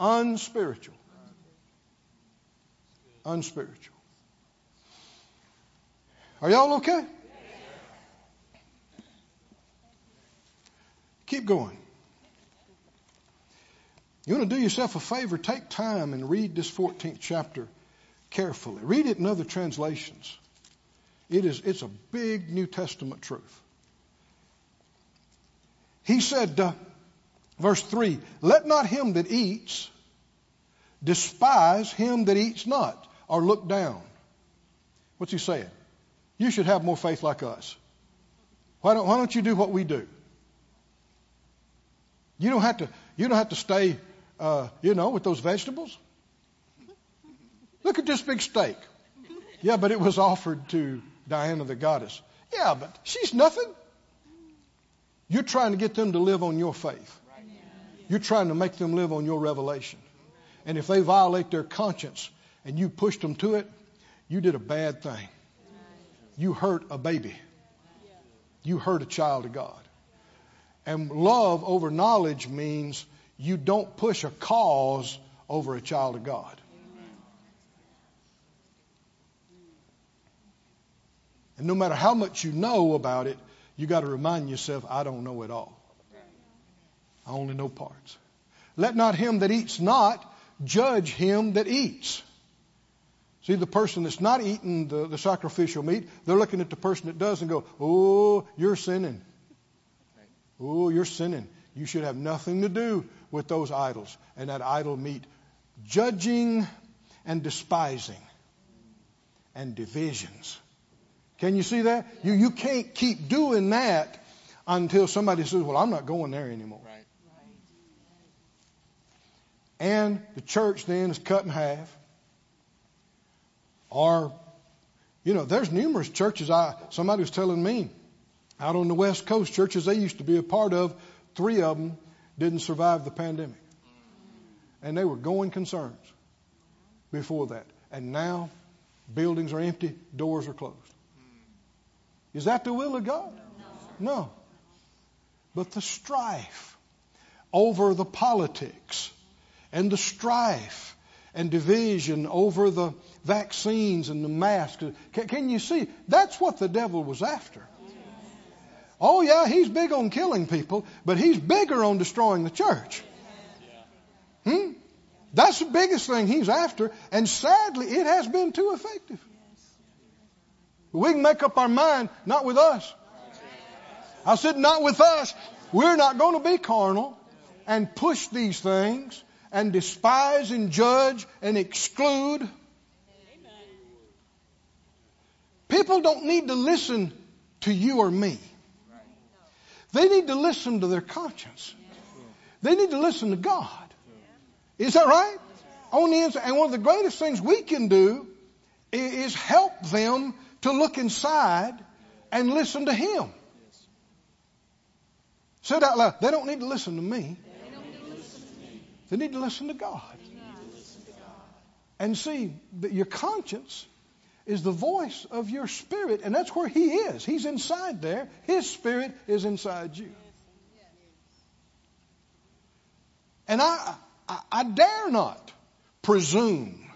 unspiritual. Unspiritual. Are y'all okay? Keep going. You want to do yourself a favor? Take time and read this 14th chapter carefully. Read it in other translations. It is, it's a big New Testament truth. He said, uh, verse 3, let not him that eats despise him that eats not or look down. What's he saying? You should have more faith like us. Why don't, why don't you do what we do? You don't have to, you don't have to stay, uh, you know, with those vegetables. Look at this big steak. Yeah, but it was offered to Diana the goddess. Yeah, but she's nothing. You're trying to get them to live on your faith. You're trying to make them live on your revelation. And if they violate their conscience and you pushed them to it, you did a bad thing. You hurt a baby. You hurt a child of God. And love over knowledge means you don't push a cause over a child of God. And no matter how much you know about it, you got to remind yourself, I don't know it all. I only know parts. Let not him that eats not judge him that eats. See, the person that's not eating the, the sacrificial meat, they're looking at the person that does and go, Oh, you're sinning. Oh, you're sinning. You should have nothing to do with those idols and that idol meat. Judging and despising and divisions. Can you see that? You, you can't keep doing that until somebody says, well, I'm not going there anymore. Right. And the church then is cut in half. Or, you know, there's numerous churches. I somebody was telling me out on the West Coast, churches they used to be a part of, three of them didn't survive the pandemic, and they were going concerns before that. And now, buildings are empty, doors are closed. Is that the will of God? No. no. But the strife over the politics and the strife and division over the vaccines and the masks. Can, can, you see? That's what the devil was after. Oh, yeah, he's big on killing people, but he's bigger on destroying the church. Hmm? That's the biggest thing he's after, and sadly, it has been too effective. We can make up our mind, not with us. I said, not with us. We're not going to be carnal and push these things and despise and judge and exclude. People don't need to listen to you or me. They need to listen to their conscience. They need to listen to God. Is that right? On the inside. And one of the greatest things we can do is help them to look inside and listen to Him. Say it out loud. They don't need to listen to me. They need to listen to God. And see that your conscience is the voice of your spirit, and that's where He is. He's inside there. His spirit is inside you. And I, I, I dare not presume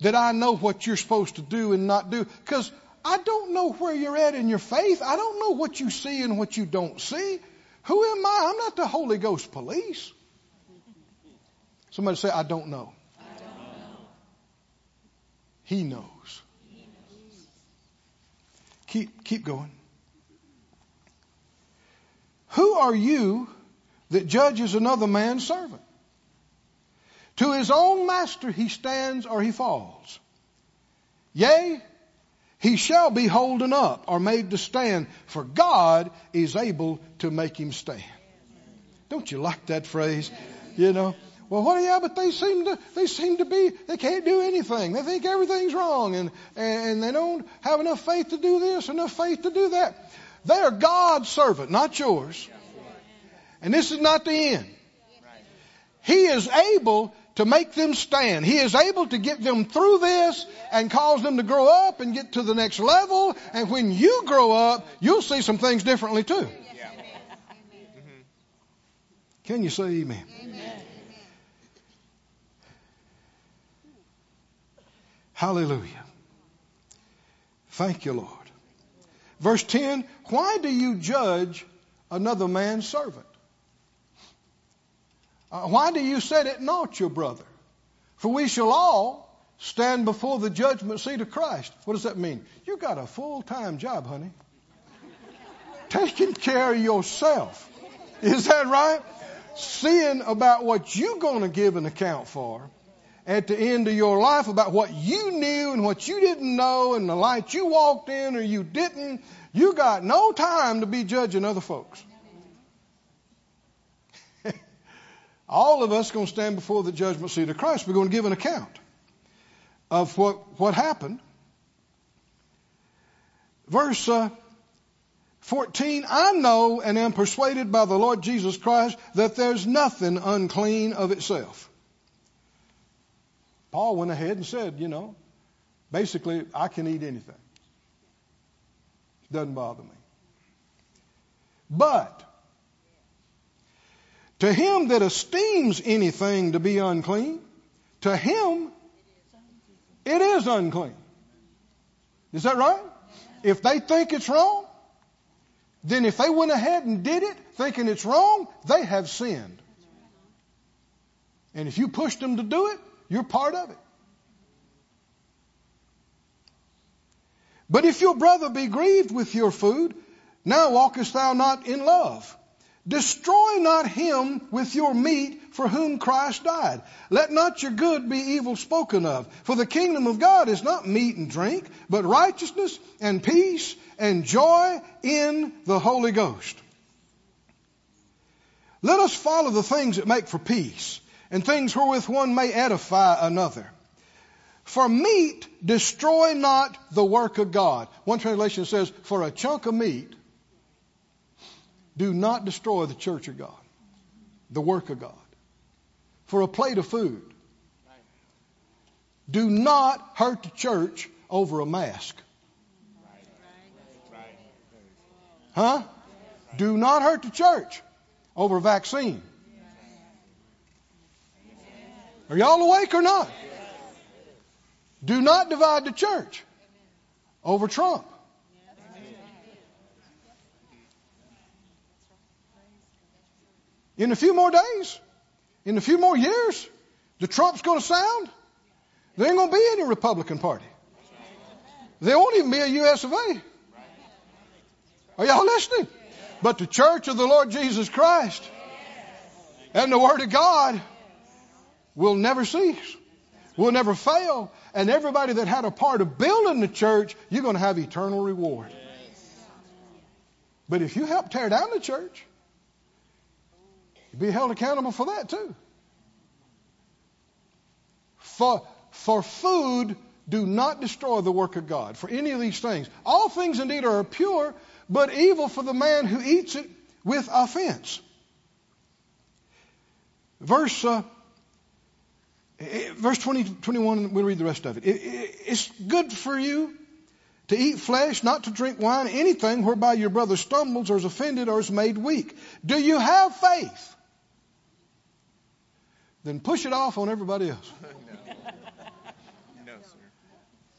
that I know what you're supposed to do and not do, because I don't know where you're at in your faith. I don't know what you see and what you don't see. Who am I? I'm not the Holy Ghost police. Somebody say, I don't know. He knows. He knows. Keep, keep going. Who are you that judges another man's servant? To his own master he stands or he falls. Yea, he shall be holden up or made to stand, for God is able to make him stand. Don't you like that phrase? You know, well, what? Yeah, but they seem to they seem to be they can't do anything. They think everything's wrong, and and they don't have enough faith to do this, enough faith to do that. They are God's servant, not yours. And this is not the end. He is able to make them stand. He is able to get them through this and cause them to grow up and get to the next level. And when you grow up, you'll see some things differently too. Can you say amen? amen? Hallelujah. Thank you, Lord. Verse 10 Why do you judge another man's servant? Uh, why do you set it not your brother? For we shall all stand before the judgment seat of Christ. What does that mean? You got a full time job, honey. Taking care of yourself. Is that right? Seeing about what you're going to give an account for at the end of your life about what you knew and what you didn't know and the light you walked in or you didn't. You got no time to be judging other folks. All of us are going to stand before the judgment seat of Christ. We're going to give an account of what, what happened. Verse uh, 14, I know and am persuaded by the Lord Jesus Christ that there's nothing unclean of itself. Paul went ahead and said, you know, basically, I can eat anything. Doesn't bother me. But to him that esteems anything to be unclean, to him it is unclean. Is that right? If they think it's wrong, then if they went ahead and did it thinking it's wrong, they have sinned. And if you pushed them to do it, you're part of it. But if your brother be grieved with your food, now walkest thou not in love. Destroy not him with your meat for whom Christ died. Let not your good be evil spoken of. For the kingdom of God is not meat and drink, but righteousness and peace and joy in the Holy Ghost. Let us follow the things that make for peace and things wherewith one may edify another. For meat destroy not the work of God. One translation says, for a chunk of meat do not destroy the church of God, the work of God. For a plate of food, do not hurt the church over a mask. Huh? Do not hurt the church over a vaccine. Are y'all awake or not? Do not divide the church over Trump. In a few more days, in a few more years, the Trump's going to sound. There ain't going to be any Republican Party. There won't even be a U.S. of A. Are y'all listening? But the church of the Lord Jesus Christ and the Word of God will never cease, will never fail. And everybody that had a part of building the church, you're going to have eternal reward. But if you help tear down the church, You'd be held accountable for that too. For, for food, do not destroy the work of God. For any of these things. All things indeed are pure, but evil for the man who eats it with offense. Verse uh, verse 20, 21, we'll read the rest of it. it, it it's good for you to eat flesh, not to drink wine, anything whereby your brother stumbles or is offended or is made weak. Do you have faith? Then push it off on everybody else. no. no, sir.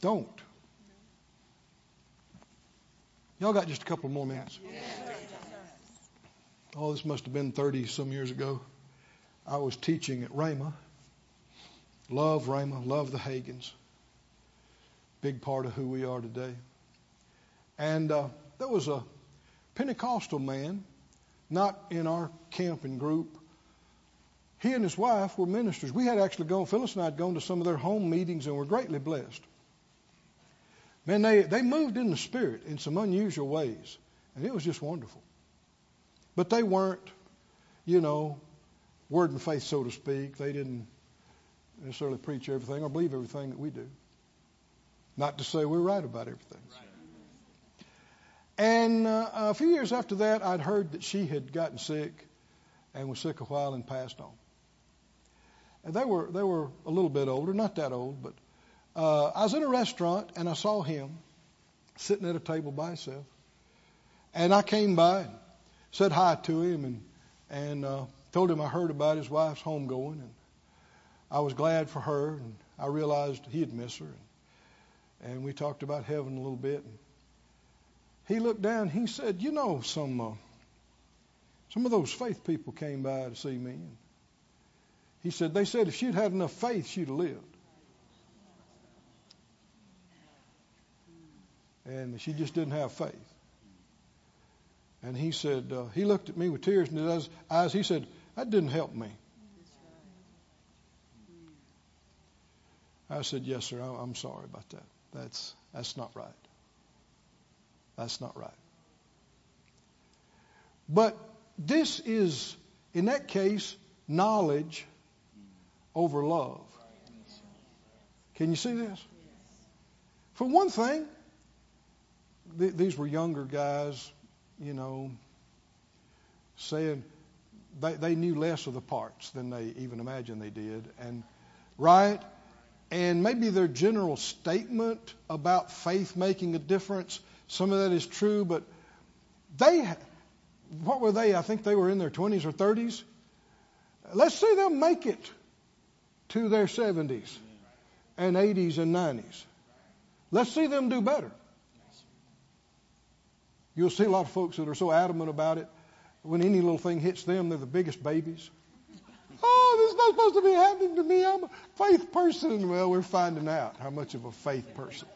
Don't. Y'all got just a couple more minutes. Oh, this must have been 30 some years ago. I was teaching at Rhema. Love Rhema, love the Hagins big part of who we are today. And uh, there was a Pentecostal man, not in our camping group. He and his wife were ministers. We had actually gone, Phyllis and I had gone to some of their home meetings and were greatly blessed. Man, they, they moved in the Spirit in some unusual ways, and it was just wonderful. But they weren't, you know, word and faith, so to speak. They didn't necessarily preach everything or believe everything that we do. Not to say we're right about everything. And uh, a few years after that, I'd heard that she had gotten sick and was sick a while and passed on. And they were they were a little bit older, not that old, but uh, I was in a restaurant and I saw him sitting at a table by himself. And I came by and said hi to him and and uh, told him I heard about his wife's homegoing and I was glad for her and I realized he'd miss her. And and we talked about heaven a little bit. And he looked down. He said, "You know, some uh, some of those faith people came by to see me." And he said, "They said if she'd had enough faith, she'd have lived." And she just didn't have faith. And he said, uh, he looked at me with tears in his eyes. He said, that didn't help me. I said, yes, sir. I'm sorry about that. That's, that's not right. That's not right. But this is, in that case, knowledge over love. Can you see this? For one thing, th- these were younger guys, you know, saying they, they knew less of the parts than they even imagined they did. And, right? and maybe their general statement about faith making a difference, some of that is true, but they, what were they? I think they were in their 20s or 30s. Let's say they'll make it to their 70s and 80s and 90s. Let's see them do better. You'll see a lot of folks that are so adamant about it. When any little thing hits them, they're the biggest babies. Oh, this is not supposed to be happening to me. I'm a faith person. Well, we're finding out how much of a faith person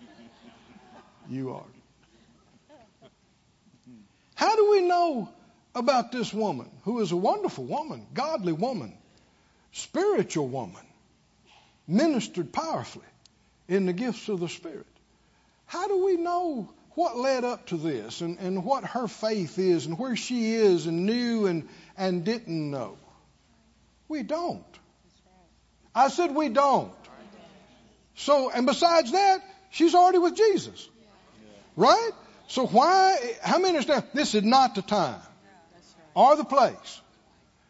you are. How do we know about this woman who is a wonderful woman, godly woman, spiritual woman, ministered powerfully in the gifts of the Spirit? How do we know what led up to this and, and what her faith is and where she is and knew and, and didn't know? We don't. I said we don't. So, and besides that, she's already with Jesus. Right? So why, how many understand this is not the time or the place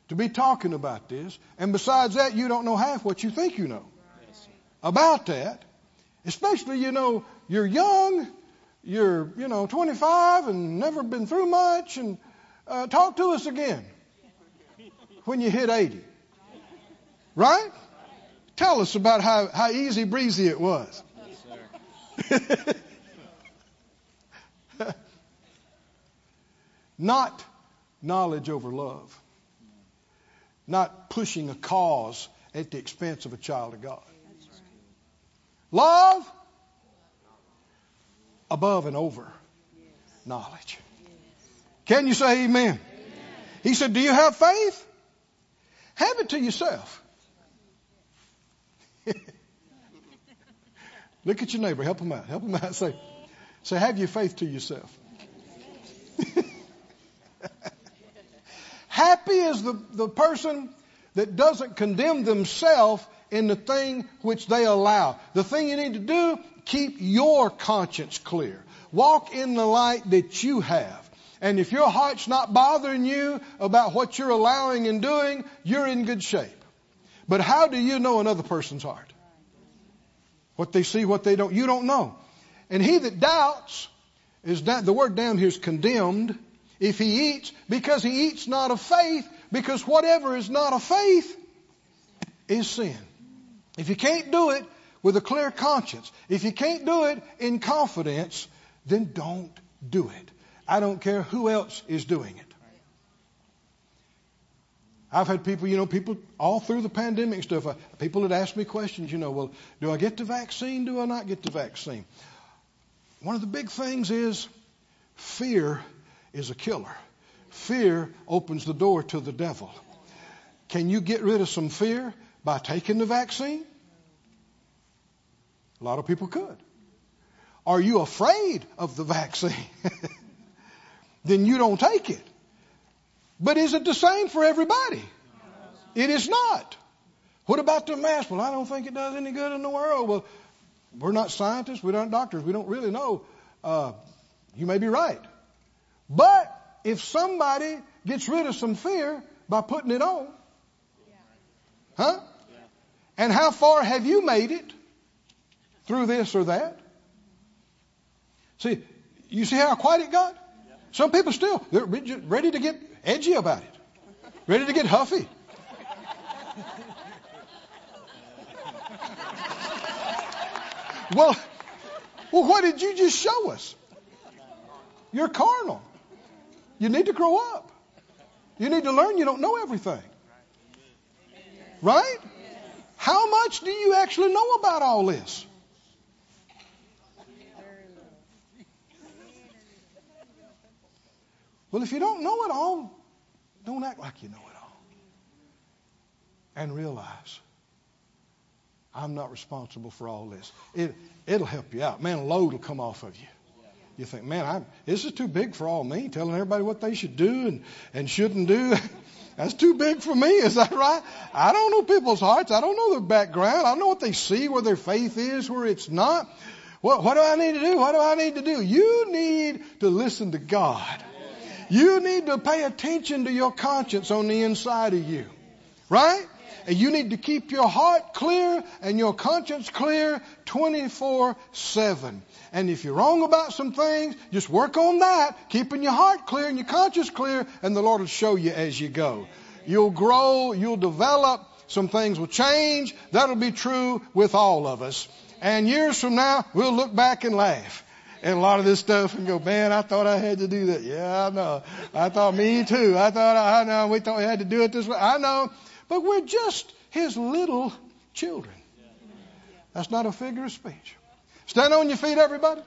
to be talking about this? And besides that, you don't know half what you think you know about that. Especially, you know, you're young, you're, you know, 25 and never been through much and uh, talk to us again when you hit 80. Right? Tell us about how, how easy breezy it was. Not knowledge over love. Not pushing a cause at the expense of a child of God. Love above and over knowledge. Can you say amen? He said, Do you have faith? Have it to yourself. Look at your neighbor. Help him out. Help him out. Say, say, have your faith to yourself. Happy is the, the person that doesn't condemn themselves in the thing which they allow. The thing you need to do, keep your conscience clear. Walk in the light that you have. And if your heart's not bothering you about what you're allowing and doing, you're in good shape. But how do you know another person's heart? What they see, what they don't, you don't know. And he that doubts is that the word down here is condemned if he eats because he eats not of faith because whatever is not of faith is sin. If you can't do it with a clear conscience, if you can't do it in confidence, then don't do it. I don't care who else is doing it. I've had people, you know, people all through the pandemic stuff, uh, people had asked me questions, you know, well, do I get the vaccine? Do I not get the vaccine? One of the big things is fear is a killer. Fear opens the door to the devil. Can you get rid of some fear by taking the vaccine? A lot of people could. Are you afraid of the vaccine? then you don't take it. But is it the same for everybody? It is not. What about the mask? Well, I don't think it does any good in the world. Well, we're not scientists. We're not doctors. We don't really know. Uh, you may be right. But if somebody gets rid of some fear by putting it on, huh? And how far have you made it through this or that? See, you see how quiet it got? Some people still, they're ready to get edgy about it, ready to get huffy. well, well, what did you just show us? You're carnal. You need to grow up. You need to learn you don't know everything. Right? How much do you actually know about all this? Well, if you don't know it all, don't act like you know it all. And realize I'm not responsible for all this. It, it'll help you out. Man, a load will come off of you. You think, man, I, this is too big for all me, telling everybody what they should do and, and shouldn't do. That's too big for me. Is that right? I don't know people's hearts. I don't know their background. I don't know what they see, where their faith is, where it's not. What, what do I need to do? What do I need to do? You need to listen to God. You need to pay attention to your conscience on the inside of you. Right? And you need to keep your heart clear and your conscience clear 24 7. And if you're wrong about some things, just work on that, keeping your heart clear and your conscience clear, and the Lord will show you as you go. You'll grow, you'll develop, some things will change. That'll be true with all of us. And years from now, we'll look back and laugh and a lot of this stuff and go, man, I thought I had to do that. Yeah, I know. I thought me too. I thought I know. We thought we had to do it this way. I know. But we're just his little children. That's not a figure of speech. Stand on your feet, everybody.